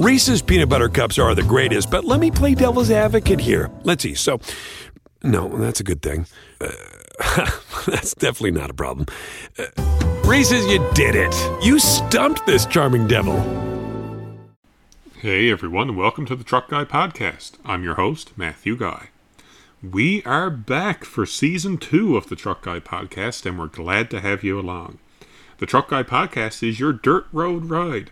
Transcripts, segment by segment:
Reese's peanut butter cups are the greatest, but let me play devil's advocate here. Let's see. So, no, that's a good thing. Uh, that's definitely not a problem. Uh, Reese's, you did it. You stumped this charming devil. Hey everyone, welcome to the Truck Guy Podcast. I'm your host, Matthew Guy. We are back for season two of the Truck Guy Podcast, and we're glad to have you along. The Truck Guy Podcast is your dirt road ride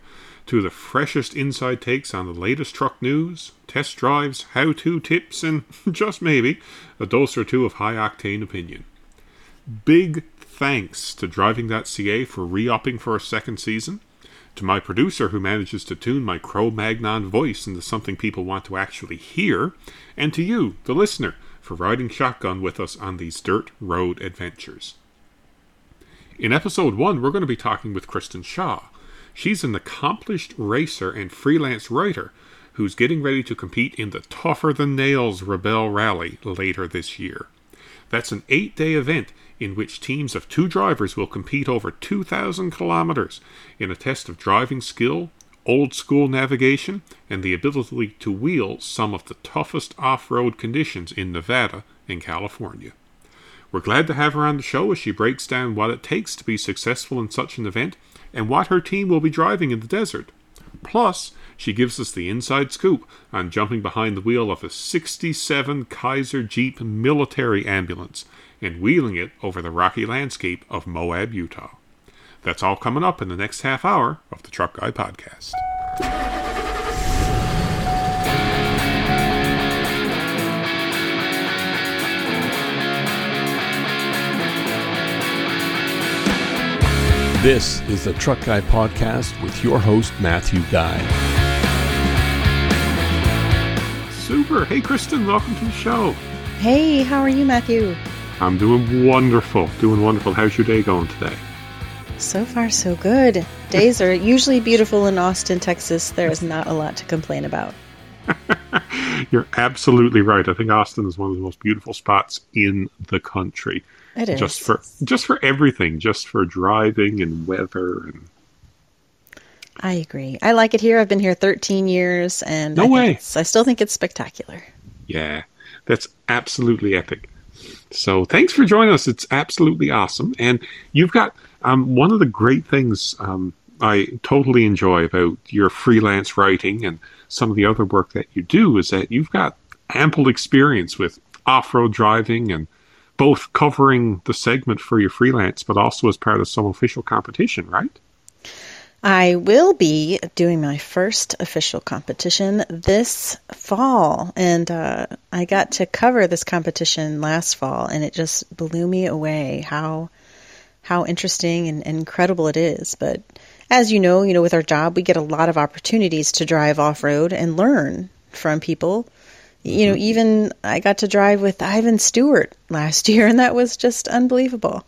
to the freshest inside takes on the latest truck news, test drives, how to tips, and just maybe a dose or two of high octane opinion. Big thanks to Driving.ca for re upping for a second season, to my producer who manages to tune my Cro Magnon voice into something people want to actually hear, and to you, the listener, for riding shotgun with us on these dirt road adventures. In episode 1, we're going to be talking with Kristen Shaw. She's an accomplished racer and freelance writer who's getting ready to compete in the Tougher Than Nails Rebel Rally later this year. That's an eight day event in which teams of two drivers will compete over 2,000 kilometers in a test of driving skill, old school navigation, and the ability to wheel some of the toughest off road conditions in Nevada and California. We're glad to have her on the show as she breaks down what it takes to be successful in such an event and what her team will be driving in the desert. Plus, she gives us the inside scoop on jumping behind the wheel of a 67 Kaiser Jeep military ambulance and wheeling it over the rocky landscape of Moab, Utah. That's all coming up in the next half hour of the Truck Guy Podcast. This is the Truck Guy Podcast with your host, Matthew Guy. Super. Hey, Kristen, welcome to the show. Hey, how are you, Matthew? I'm doing wonderful. Doing wonderful. How's your day going today? So far, so good. Days are usually beautiful in Austin, Texas. There is not a lot to complain about. You're absolutely right. I think Austin is one of the most beautiful spots in the country. It is. Just for just for everything, just for driving and weather and I agree. I like it here. I've been here 13 years, and No I, way. I still think it's spectacular. yeah, that's absolutely epic. So thanks for joining us. It's absolutely awesome. And you've got um, one of the great things um, I totally enjoy about your freelance writing and some of the other work that you do is that you've got ample experience with off-road driving and both covering the segment for your freelance, but also as part of some official competition, right? I will be doing my first official competition this fall, and uh, I got to cover this competition last fall, and it just blew me away how how interesting and, and incredible it is. But as you know, you know, with our job, we get a lot of opportunities to drive off road and learn from people. You know, mm-hmm. even I got to drive with Ivan Stewart last year, and that was just unbelievable.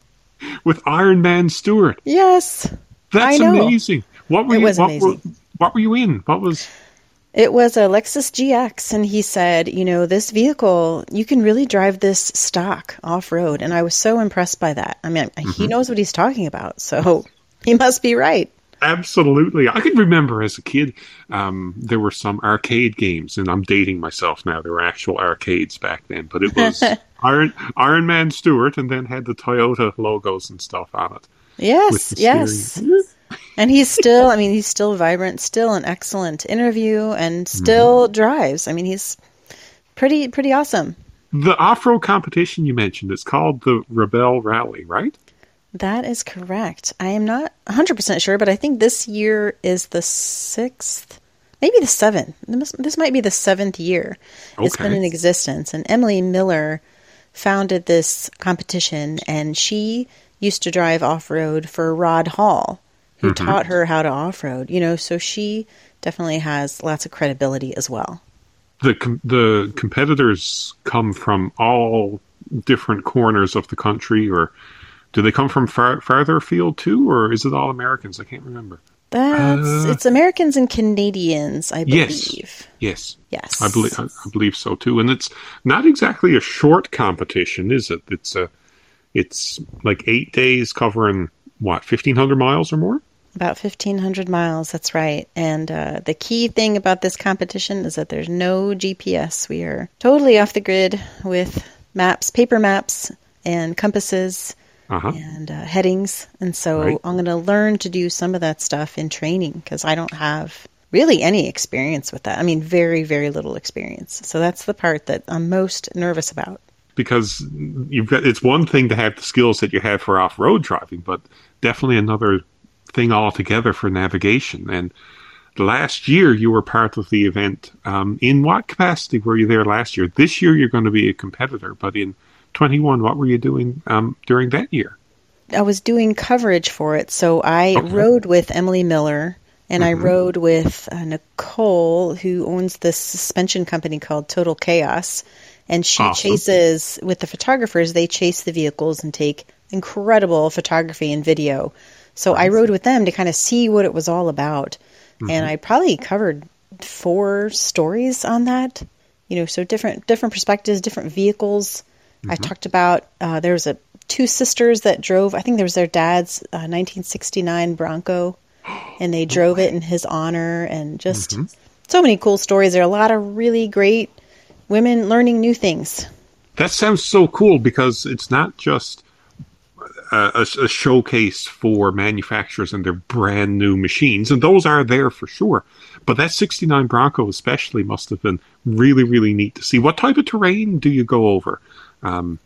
With Iron Man Stewart. Yes, That's amazing. What were It you was what amazing. Were, what were you in? What was It was a Lexus GX, and he said, you know, this vehicle, you can really drive this stock off road. And I was so impressed by that. I mean, he mm-hmm. knows what he's talking about, so he must be right. Absolutely. I can remember as a kid, um, there were some arcade games, and I'm dating myself now. There were actual arcades back then, but it was Iron Iron Man Stewart, and then had the Toyota logos and stuff on it. Yes, yes. And he's still, I mean, he's still vibrant, still an excellent interview, and still drives. I mean, he's pretty, pretty awesome. The off-road competition you mentioned, it's called the Rebel Rally, right? That is correct. I am not 100% sure, but I think this year is the sixth, maybe the seventh. This might be the seventh year it's been in existence. And Emily Miller founded this competition, and she used to drive off road for Rod Hall, who mm-hmm. taught her how to off road. You know, so she definitely has lots of credibility as well. The com- the competitors come from all different corners of the country, or do they come from far- farther afield too, or is it all Americans? I can't remember. That's Uh, it's Americans and Canadians, I Yes. believe. Yes. Yes, I believe I, I believe so too, and it's not exactly a short competition, is it? It's a, it's like eight days covering what fifteen hundred miles or more. About 1,500 miles, that's right. And uh, the key thing about this competition is that there's no GPS. We are totally off the grid with maps, paper maps, and compasses Uh-huh. and uh, headings. And so Right. I'm going to learn to do some of that stuff in training because I don't have really any experience with that. I mean, very, very little experience. So that's the part that I'm most nervous about. because you've got it's one thing to have the skills that you have for off-road driving, but definitely another thing altogether for navigation. And last year you were part of the event. Um, in what capacity were you there last year? This year you're going to be a competitor, but in 21, what were you doing um, during that year? I was doing coverage for it. So I Okay. rode with Emily Miller and I rode with uh, Nicole, who owns this suspension company called Total Chaos. And she Awesome. chases, with the photographers, they chase the vehicles and take incredible photography and video. So I rode with them to kind of see what it was all about. And I probably covered four stories on that. You know, so different different perspectives, different vehicles. I talked about uh, there was a two sisters that drove. I think there was their dad's uh, 1969 Bronco, and they drove it in his honor. And just so many cool stories. There are a lot of really great women learning new things. That sounds so cool because it's not just a, a, a showcase for manufacturers and their brand new machines, and those are there for sure. But that 69 Bronco, especially, must have been really, really neat to see. What type of terrain do you go over? Um,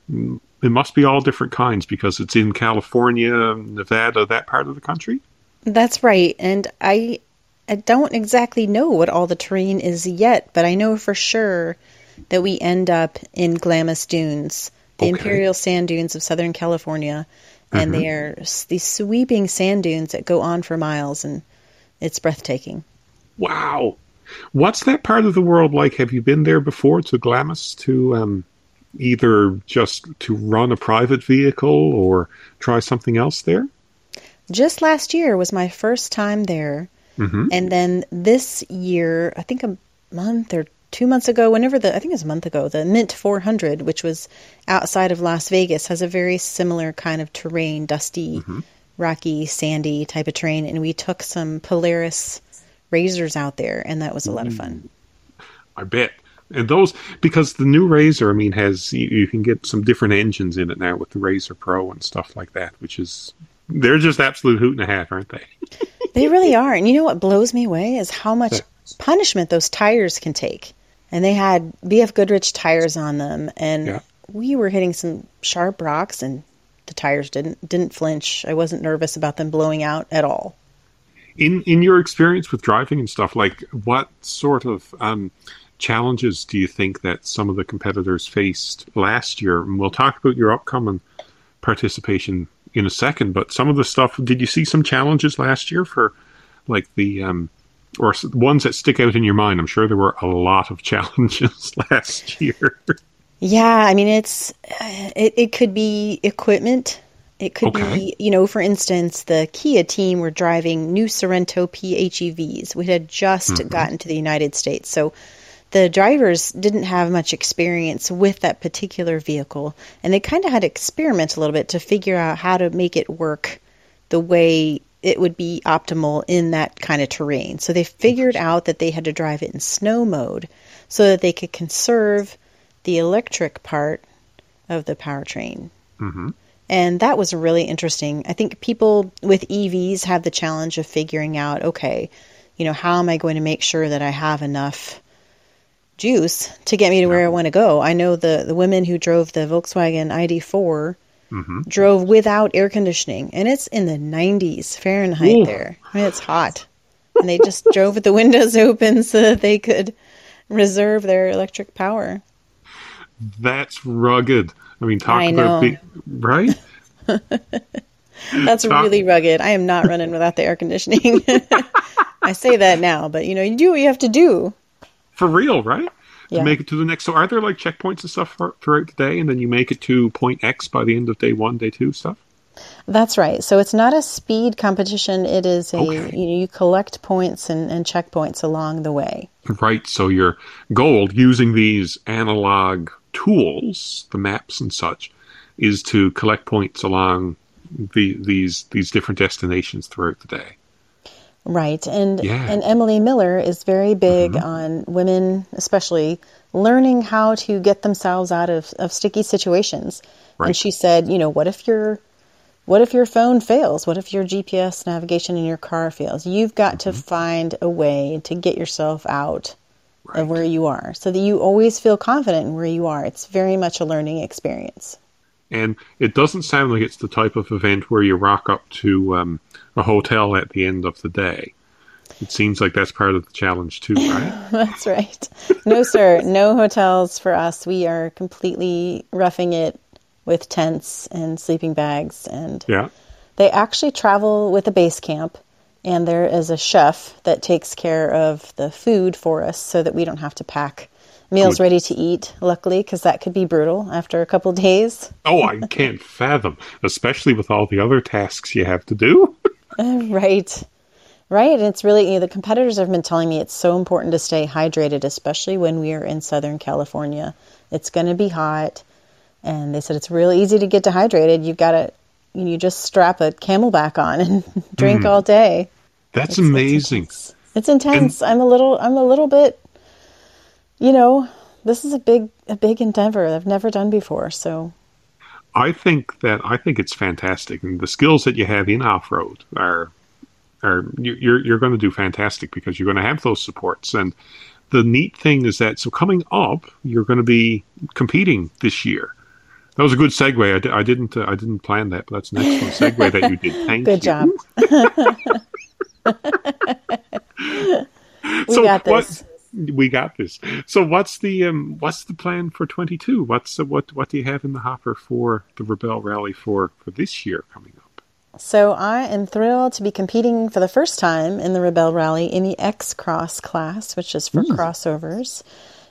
it must be all different kinds because it's in California, Nevada, that part of the country. That's right. And I I don't exactly know what all the terrain is yet, but I know for sure that we end up in Glamis Dunes, the Okay. imperial sand dunes of Southern California, and they are these sweeping sand dunes that go on for miles and it's breathtaking. Wow. What's that part of the world like? Have you been there before to Glamis to um, either just to run a private vehicle or try something else there? Just last year was my first time there. Mhm. And then this year, I think a month or two months ago, whenever the, I think it was a month ago, the Mint 400, which was outside of Las Vegas, has a very similar kind of terrain, dusty, rocky, sandy type of terrain. And we took some Polaris RZRs out there, and that was a lot of fun. I bet. And those because the new RZR, I mean, has you, you can get some different engines in it now with the RZR Pro and stuff like that, which is they're just absolute hoot and a half, aren't they? They really are. And you know what blows me away is how much punishment those tires can take. And they had BF Goodrich tires on them, and Yeah. we were hitting some sharp rocks, and the tires didn't didn't flinch. I wasn't nervous about them blowing out at all. In in your experience with driving and stuff, like what sort of um, challenges do you think that some of the competitors faced last year? And we'll talk about your upcoming participation in a second. But some of the stuff, did you see some challenges last year for like the um, or ones that stick out in your mind? I'm sure there were a lot of challenges last year. Yeah, I mean it's it, it could be equipment. It could Okay. be, you know, for instance, the Kia team were driving new Sorento PHEVs. We had just gotten to the United States, so the drivers didn't have much experience with that particular vehicle, and they kind of had to experiment a little bit to figure out how to make it work the way it would be optimal in that kind of terrain. So they figured out that they had to drive it in snow mode so that they could conserve the electric part of the powertrain. hmm And that was really interesting. I think people with EVs have the challenge of figuring out, okay, you know, how am I going to make sure that I have enough juice to get me to where I want to go? I know the, the women who drove the Volkswagen ID4 hmm drove without air conditioning, and it's in the 90s Fahrenheit there. I mean, it's hot. And they just drove with the windows open so that they could reserve their electric power. That's rugged. I mean, talk I about big, right? That's Talk- really rugged. I am not running without the air conditioning. I say that now, but you know, you do what you have to do. For real, right? To Yeah. make it to the next. So, are there like checkpoints and stuff for, throughout the day, and then you make it to point X by the end of day one, day two stuff? That's right. So it's not a speed competition. It is a Okay. you know you collect points and, and checkpoints along the way. Right. So your goal using these analog tools, the maps and such, is to collect points along the these these different destinations throughout the day. Right. And Yeah. and Emily Miller is very big uh-huh. on women especially learning how to get themselves out of, of sticky situations. Right. And she said, you know, what if your what if your phone fails? What if your GPS navigation in your car fails? You've got to mm-hmm. find a way to get yourself out of where you are so that you always feel confident in where you are. It's very much a learning experience. And it doesn't sound like it's the type of event where you rock up to um, a hotel at the end of the day. It seems like that's part of the challenge too, right? That's right. No, sir. No hotels for us. We are completely roughing it with tents and sleeping bags. And yeah. they actually travel with a base camp. And there is a chef that takes care of the food for us so that we don't have to pack meals Good. ready to eat, luckily, because that could be brutal after a couple days. Oh, I can't fathom, especially with all the other tasks you have to do. Uh, right. Right. And it's really, you know, the competitors have been telling me it's so important to stay hydrated, especially when we are in Southern California. It's going to be hot. And they said it's really easy to get dehydrated. You've got to, you just strap a CamelBak on and drink all day. That's It's- it's amazing. intense. It's intense. I'm a little, I'm a little bit, you know, this is a big, a big endeavor I've never done before. So I think that I think it's fantastic, and the skills that you have in off road are are you- you're you're going to do fantastic because you're going to have those supports. And the neat thing is that so coming up, you're going to be competing this year. That was a good segue. I, didn't uh, I didn't plan that, but that's an excellent segue that you did. Thank good you. job. we So got what- this. We got this. So what's the um, what's the plan for 22? What's uh, what what do you have in the hopper for the Rebel Rally for for this year coming up? So I am thrilled to be competing for the first time in the Rebel Rally in the X Cross class, which is for crossovers.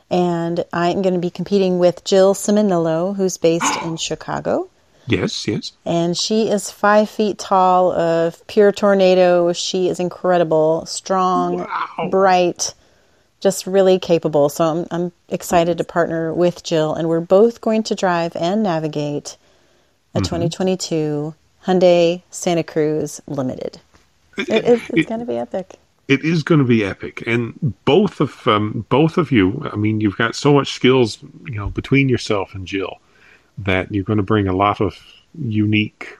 And I am going to be competing with Jill Ciminillo, who's based in Chicago. Yes, yes. And she is five feet tall, of pure tornado. She is incredible, strong, Wow. bright, just really capable. So I'm, I'm excited to partner with Jill, and we're both going to drive and navigate a 2022 Hyundai Santa Cruz Limited. It, it's it's going to be epic. it is going to be epic and both of um, both of you i mean you've got so much skills you know between yourself and jill that you're going to bring a lot of uniqueness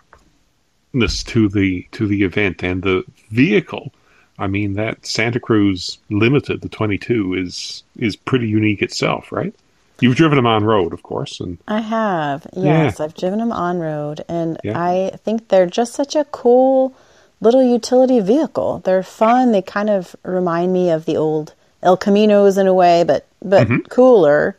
to the to the event and the vehicle i mean that santa cruz limited the 22 is is pretty unique itself right you've driven them on road of course and I have, yes. Yeah. I've driven them on road, and Yeah. I think they're just such a cool little utility vehicle. They're fun. They kind of remind me of the old El Caminos in a way, but but Mm-hmm. cooler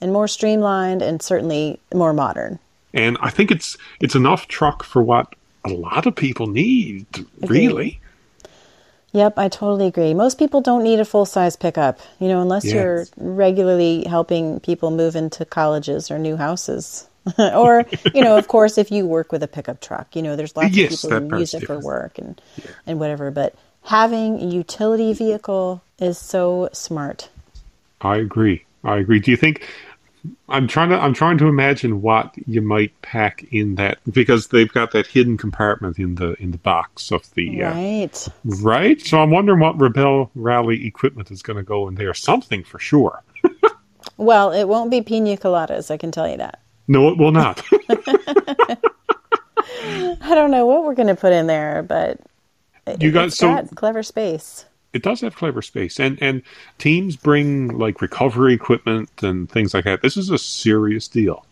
and more streamlined, and certainly more modern. and i think it's it's enough truck for what a lot of people need really Yep, I totally agree. Most people don't need a full size pickup, you know, unless Yes. you're regularly helping people move into colleges or new houses. or, you know, of course, if you work with a pickup truck, you know, there's lots Yes, of people who use it for work and, and whatever. But having a utility vehicle is so smart. I agree. I agree. Do you think I'm trying to I'm trying to imagine what you might pack in that because they've got that hidden compartment in the in the box of the uh, Right. right. So I'm wondering what Rebel Rally equipment is going to go in there. Something for sure. Well, it won't be pina coladas, I can tell you that. No, it will not. I don't know what we're going to put in there, but You got- it's so- got clever space. It does have clever space, and and teams bring like recovery equipment and things like that. This is a serious deal.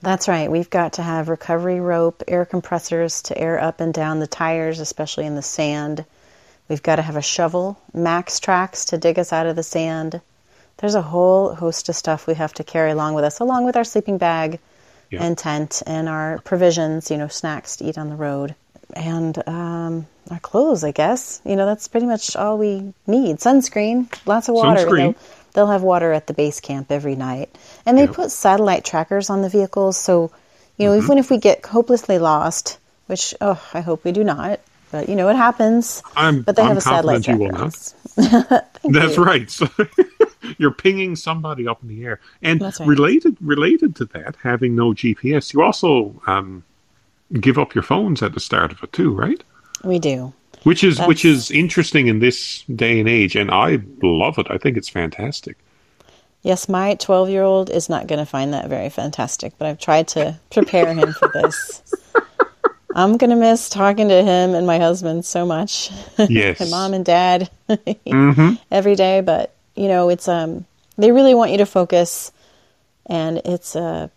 That's right. We've got to have recovery rope, air compressors to air up and down the tires, especially in the sand. We've got to have a shovel, MAXTRAX to dig us out of the sand. There's a whole host of stuff we have to carry along with us, along with our sleeping bag Yeah. and tent and our provisions, you know, snacks to eat on the road. And um, our clothes, I guess. You know, that's pretty much all we need. Sunscreen, lots of water. Sunscreen. They'll, they'll have water at the base camp every night. And they Yep. put satellite trackers on the vehicles. So, you know, Mm-hmm. even if we get hopelessly lost, which, oh, I hope we do not, but, you know, it happens. I'm- but they I'm have a satellite tracker. you will not. That's you. right. So you're pinging somebody up in the air, and right. related related to that, having no GPS, you also um, give up your phones at the start of it too, right? We do. which is which is interesting in this day and age, and I love it. I think it's fantastic. Yes, my 12 year old is not going to find that very fantastic, but I've tried to prepare him for this. I'm going to miss talking to him and my husband so much. Yes, and mom and dad every day, but you know, it's um they really want you to focus and it's a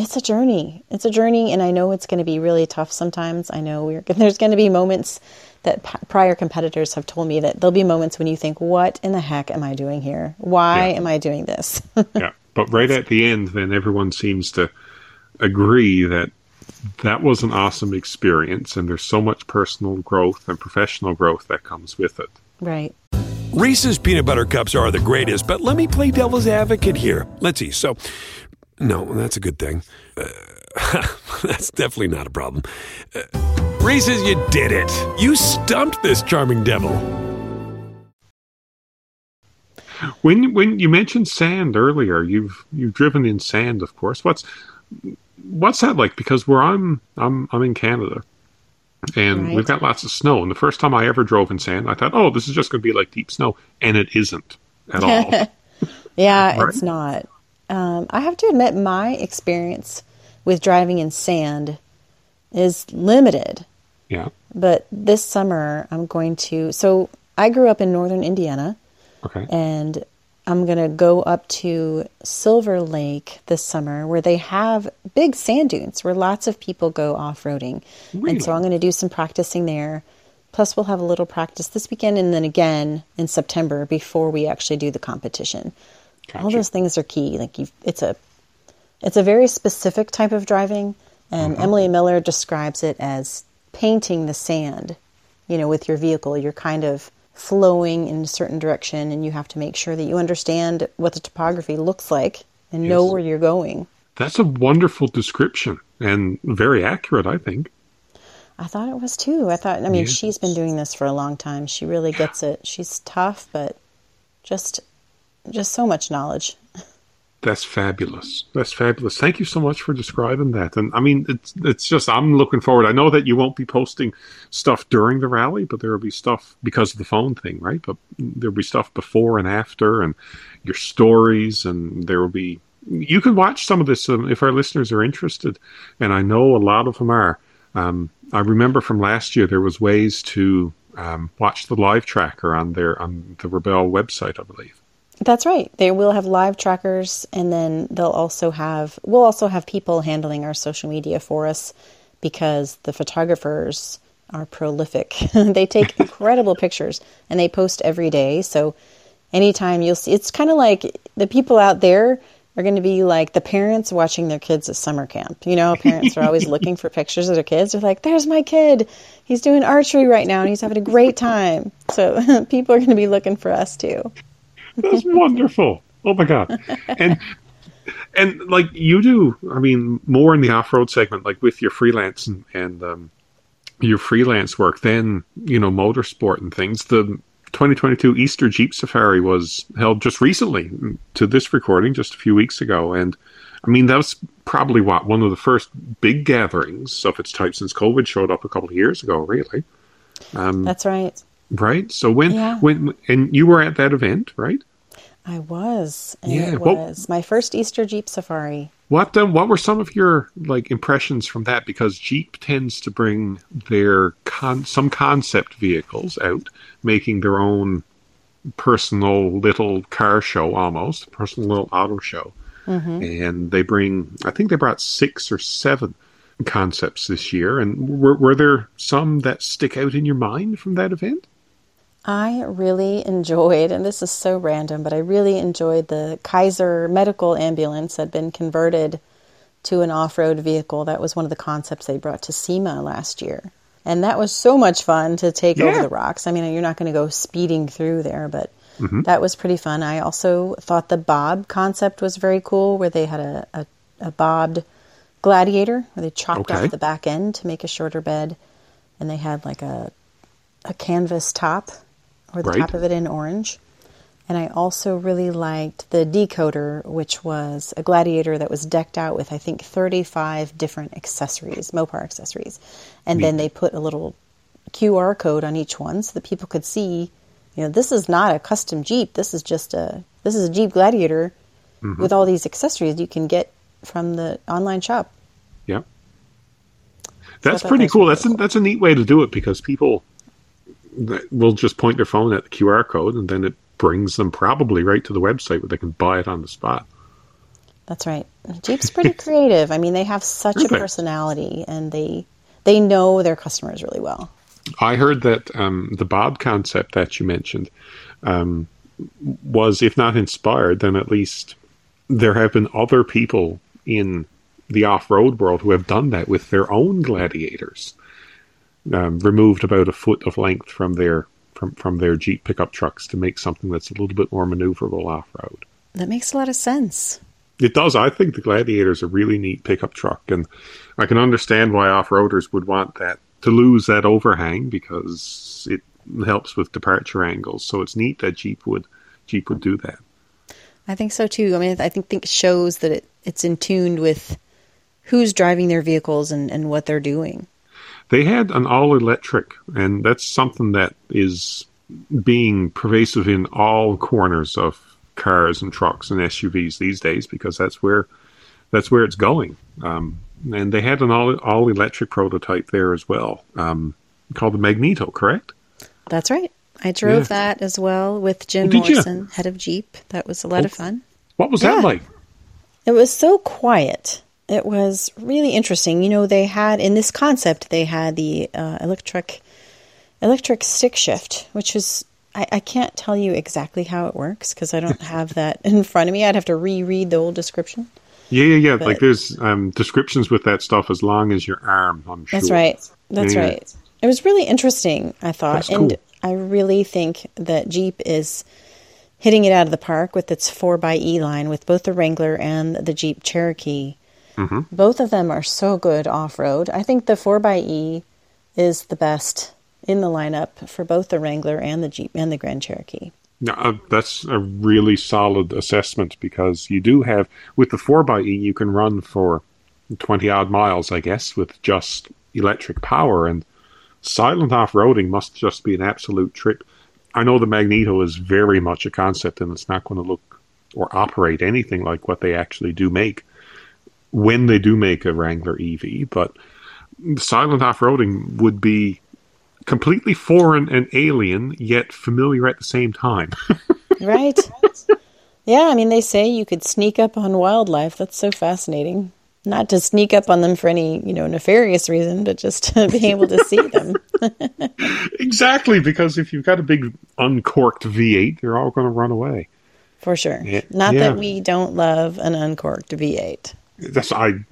it's a journey. It's a journey and I know it's going to be really tough sometimes. I know we're there's going to be moments that p- prior competitors have told me that there'll be moments when you think, "What in the heck am I doing here? Why Yeah. am I doing this?" yeah. But right at the end, then everyone seems to agree that that was an awesome experience, and there's so much personal growth and professional growth that comes with it. right. Reese's peanut butter cups are the greatest, but let me play devil's advocate here. Let's see. So, no, that's a good thing. Uh, that's definitely not a problem. Uh, Reese's, you did it. You stumped this charming devil. When when you mentioned sand earlier, you've you've driven in sand, of course. What's what's that like? Because where I'm I'm I'm in Canada, and Right. we've got lots of snow. And the first time I ever drove in sand, I thought, oh, this is just going to be like deep snow, and it isn't at all. Yeah, Right. it's not. Um, I have to admit, my experience with driving in sand is limited. yeah. But this summer, I'm going to. So I grew up in northern Indiana, Okay. and I'm going to go up to Silver Lake this summer where they have big sand dunes where lots of people go off roading. And so I'm going to do some practicing there. Plus, we'll have a little practice this weekend and then again in September before we actually do the competition. All those things are key. Like you, it's a, it's a very specific type of driving, and mm-hmm. Emily Miller describes it as painting the sand. You know, with your vehicle, you're kind of flowing in a certain direction, and you have to make sure that you understand what the topography looks like and know where you're going. That's a wonderful description and very accurate, I think. I thought it was too. I thought, I mean, Yes. she's been doing this for a long time. She really gets it. She's tough, but just, just so much knowledge. That's fabulous. That's fabulous. Thank you so much for describing that. And I mean, it's it's just I'm looking forward. I know that you won't be posting stuff during the rally, but there will be stuff because of the phone thing, right? But there'll be stuff before and after, and your stories, and there will be. You can watch some of this um, if our listeners are interested, and I know a lot of them are. Um, I remember from last year there was ways to um, watch the live tracker on their on the Rebel website, I believe. That's right. They will have live trackers, and then they'll also have we'll also have people handling our social media for us because the photographers are prolific. they take incredible pictures and they post every day. So anytime you'll see, it's kind of like the people out there are going to be like the parents watching their kids at summer camp. You know, parents are always looking for pictures of their kids. They're like, "There's my kid. He's doing archery right now, and he's having a great time." So people are going to be looking for us too. That's wonderful. Oh my god. And and like you do, I mean, more in the off-road segment, like with your freelance and, and um, your freelance work, then you know, motorsport and things. The 2022 Easter Jeep Safari was held just recently to this recording, just a few weeks ago, and I mean that was probably what one of the first big gatherings of its type since COVID showed up a couple of years ago, really. That's right. Right. So when Yeah. when and you were at that event, right? I was. Yeah, it was my first Easter Jeep safari. What um, what were some of your like impressions from that? Because Jeep tends to bring their con- some concept vehicles out, making their own personal little car show almost, personal little auto show, and they bring. I think they brought six or seven concepts this year. And were were there some that stick out in your mind from that event? I really enjoyed, and this is so random, but I really enjoyed the Kaiser medical ambulance had been converted to an off road vehicle. That was one of the concepts they brought to SEMA last year. And that was so much fun to take Yeah. over the rocks. I mean, you're not going to go speeding through there, but mm-hmm. that was pretty fun. I also thought the bob concept was very cool, where they had a, a, a bobbed gladiator, where they chopped Okay. off the back end to make a shorter bed. And they had like a, a canvas top, or the Right. top of it in orange. And I also really liked the D-Coder, which was a gladiator that was decked out with, I think, 35 different accessories, Mopar accessories. And then they put a little QR code on each one so that people could see, you know, this is not a custom Jeep. This is just a this is a Jeep Gladiator Mm-hmm. with all these accessories you can get from the online shop. Yeah. That's pretty that was cool. That's a, that's a neat way to do it because people will just point their phone at the QR code and then it brings them probably right to the website where they can buy it on the spot. That's right. Jeep's pretty creative. I mean, they have such a personality and they they know their customers really well. I heard that um, the Bob concept that you mentioned um, was, if not inspired, then at least there have been other people in the off-road world who have done that with their own gladiators, um, removed about a foot of length from their from, from their Jeep pickup trucks to make something that's a little bit more maneuverable off-road. That makes a lot of sense. It does. I think the Gladiator is a really neat pickup truck, and I can understand why off-roaders would want that to lose that overhang because it helps with departure angles. So it's neat that Jeep would Jeep would do that. I think so too. I mean, I think, think it shows that it, it's in tune with who's driving their vehicles and, and what they're doing. They had an all-electric, and that's something that is being pervasive in all corners of cars and trucks and SUVs these days because that's where that's where it's going. Um, and they had an all all electric prototype there as well, um, called the Magneto, correct? That's right. I drove Yeah. that as well with Jim ya? Morrison, head of Jeep. That was a lot of fun. What was Yeah. that like? It was so quiet. It was really interesting. You know, they had in this concept they had the uh, electric electric stick shift, which is I, I can't tell you exactly how it works because I don't have that in front of me. I'd have to reread the whole description. Yeah, yeah, yeah. But- like there's um, descriptions with that stuff as long as your arm. I'm sure. That's right. That's Yeah. right. It was really interesting, I thought. And. I really think that Jeep is hitting it out of the park with its 4xE line with both the Wrangler and the Jeep Cherokee. Mm-hmm. Both of them are so good off road. I think the 4xE is the best in the lineup for both the Wrangler and the Jeep and the Grand Cherokee. No, uh, that's a really solid assessment because you do have with the four x E you can run for twenty odd miles, I guess, with just electric power and silent off roading must just be an absolute trip. I know the Magneto is very much a concept and it's not going to look or operate anything like what they actually do make when they do make a Wrangler EV, but silent off roading would be completely foreign and alien, yet familiar at the same time. Right? yeah, I mean, they say you could sneak up on wildlife. That's so fascinating. Not to sneak up on them for any, you know, nefarious reason, but just to be able to see them. exactly, because if you've got a big uncorked V8, they're all going to run away. For sure. Yeah, Not yeah. that we don't love an uncorked V8. That's I.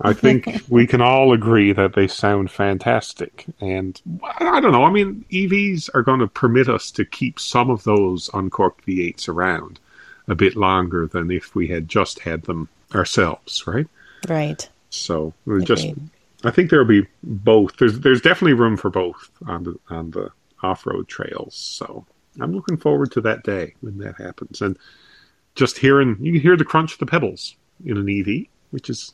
I think we can all agree that they sound fantastic, and I don't know. I mean, EVs are going to permit us to keep some of those uncorked V8s around a bit longer than if we had just had them ourselves, right? Right. So just, I think there'll be both. There's there's definitely room for both on the on the off road trails. So I'm looking forward to that day when that happens. And just hearing you can hear the crunch of the pebbles in an EV, which is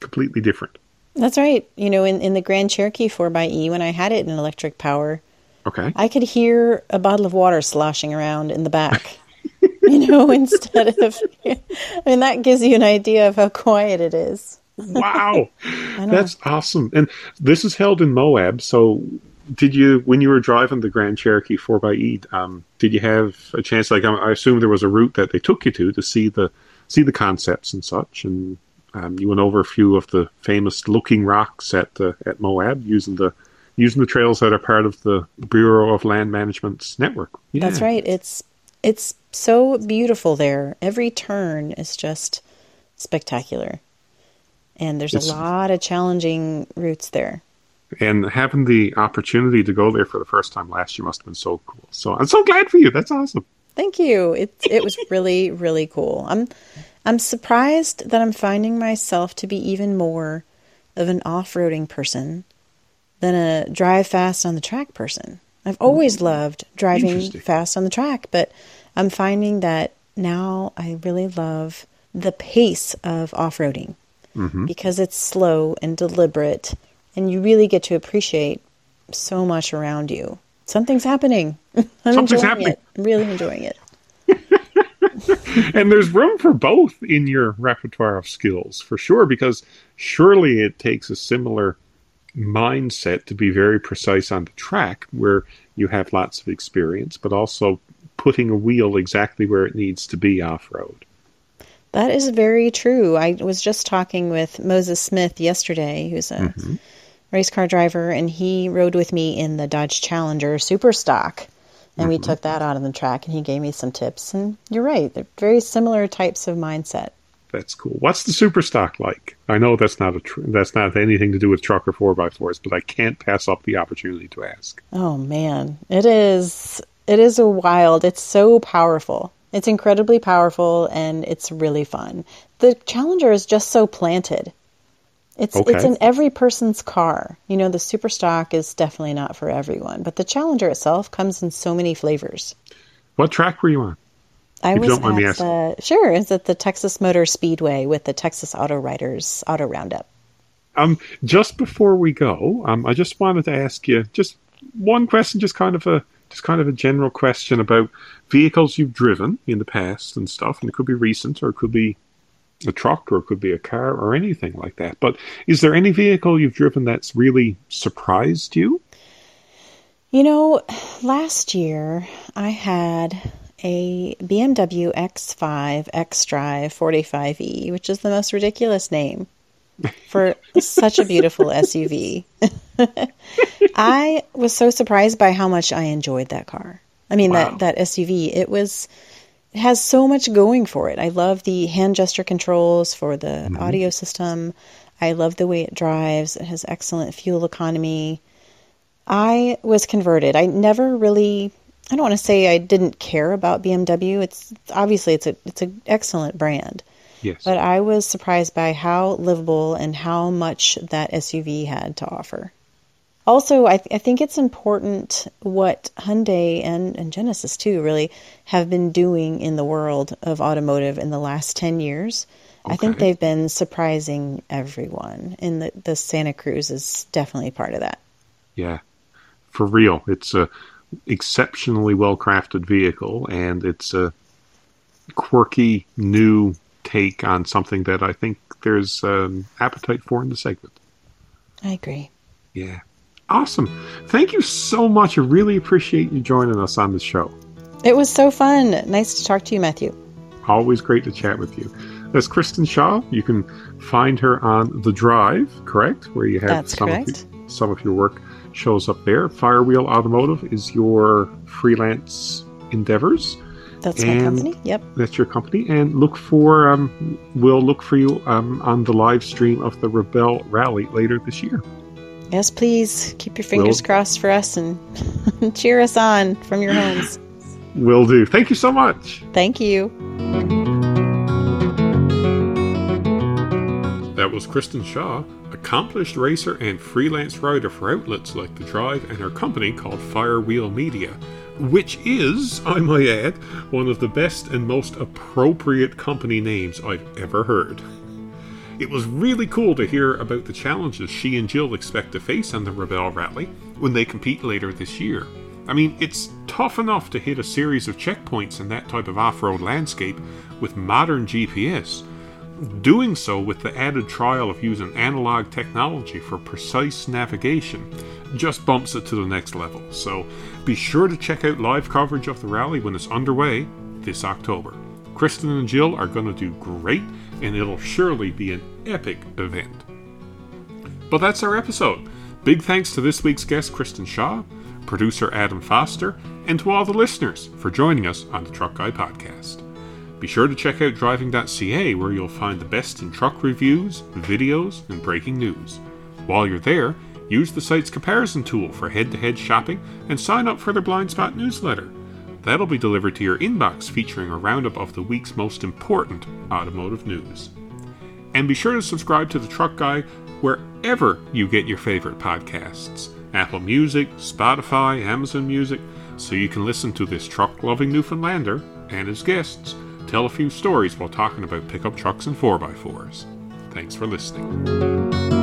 completely different. That's right. You know, in, in the Grand Cherokee 4xE, when I had it in electric power, Okay. I could hear a bottle of water sloshing around in the back. you know, instead of. I mean, that gives you an idea of how quiet it is. Wow, know. that's awesome. And this is held in Moab. So, did you, when you were driving the Grand Cherokee 4xE, um, did you have a chance? Like, I assume there was a route that they took you to to see the see the concepts and such, and um, you went over a few of the famous looking rocks at uh, at Moab using the using the trails that are part of the Bureau of Land Management's network. Yeah. That's right. It's it's so beautiful there. Every turn is just spectacular. And there's It's- a lot of challenging routes there. And having the opportunity to go there for the first time last year must have been so cool. So I'm so glad for you. That's awesome. Thank you. It it was really really cool. I'm I'm surprised that I'm finding myself to be even more of an off-roading person than a drive fast on the track person. I've hmm. always loved driving fast on the track, but I'm finding that now I really love the pace of off-roading mm-hmm. because it's slow and deliberate and you really get to appreciate so much around you. Something's happening. I'm Something's enjoying happening. it. I'm really enjoying it. and there's room for both in your repertoire of skills for sure because surely it takes a similar mindset to be very precise on the track where you have lots of experience but also putting a wheel exactly where it needs to be off road That is very true. I was just talking with Moses Smith yesterday, who's a mm-hmm. Race car driver, and he rode with me in the Dodge Challenger Super Stock. And we mm-hmm. took that out on the track, and he gave me some tips. And you're right, they're very similar types of mindset. that's cool what's the super stock like i know that's not a tr- that's not anything to do with truck or 4x4s but i can't pass up the opportunity to ask Oh man, it is it is a wild. It's so powerful. It's incredibly powerful and it's really fun. The Challenger is just so planted. It's Okay. it's in every person's car. You know, the super stock is definitely not for everyone, but the Challenger itself comes in so many flavors. what track were you on I was don't mind me at the sure, Is at the Texas Motor Speedway with the Texas Auto Writers Auto Roundup. Um, just before we go, um, I just wanted to ask you just one question, just kind of a just kind of a general question about vehicles you've driven in the past and stuff, and it could be recent or it could be a truck or it could be a car or anything like that. But is there any vehicle you've driven that's really surprised you? You know, last year I had a BMW X5 X Drive 45e, which is the most ridiculous name for such a beautiful SUV. I was so surprised by how much I enjoyed that car. I mean Wow. that that SUV. It was has so much going for it. I love the hand gesture controls for the mm-hmm. audio system. I love the way it drives. It has excellent fuel economy. I was converted. I never really I don't want to say I didn't care about BMW. It's obviously it's a it's an excellent brand. Yes. But I was surprised by how livable and how much that SUV had to offer. Also, I, th- I think it's important what Hyundai and, and Genesis, too, really have been doing in the world of automotive in the last 10 years. I think they've been surprising everyone, and the, the Santa Cruz is definitely part of that. Yeah, for real. It's a exceptionally well crafted vehicle, and it's a quirky new take on something that I think there's um, appetite for in the segment. I agree. Yeah, awesome. Thank you so much. I really appreciate you joining us on the show. It was so fun. Nice to talk to you, Matthew. Always great to chat with you. That's Kristen Shaw. You can find her on The Drive, correct? Where you have That's some, correct. Of, your- some of your work shows up there. Firewheel Automotive is your freelance endeavors. That's my company. Yep. That's your company. And look for, um, we'll look for you um, on the live stream of the Rebel Rally later this year. Yes, please keep your fingers Will- crossed for us and cheer us on from your homes. Will do. Thank you so much. Thank you. That was Kristen Shaw, accomplished racer and freelance writer for outlets like The Drive and her company called Firewheel Media, which is, I might add, one of the best and most appropriate company names I've ever heard. It was really cool to hear about the challenges she and Jill expect to face on the Rebel Rally when they compete later this year. I mean, it's tough enough to hit a series of checkpoints in that type of off road landscape with modern GPS. Doing so with the added trial of using analog technology for precise navigation just bumps it to the next level. So be sure to check out live coverage of the rally when it's underway this October. Kristen and Jill are going to do great, and it'll surely be an epic event. But that's our episode. Big thanks to this week's guest, Kristen Shaw, producer Adam Foster, and to all the listeners for joining us on the Truck Guy Podcast. Be sure to check out driving.ca where you'll find the best in truck reviews, videos, and breaking news. While you're there, use the site's comparison tool for head to head shopping and sign up for their Blind Spot newsletter. That'll be delivered to your inbox featuring a roundup of the week's most important automotive news. And be sure to subscribe to The Truck Guy wherever you get your favorite podcasts Apple Music, Spotify, Amazon Music, so you can listen to this truck loving Newfoundlander and his guests tell a few stories while talking about pickup trucks and 4x4s. Thanks for listening.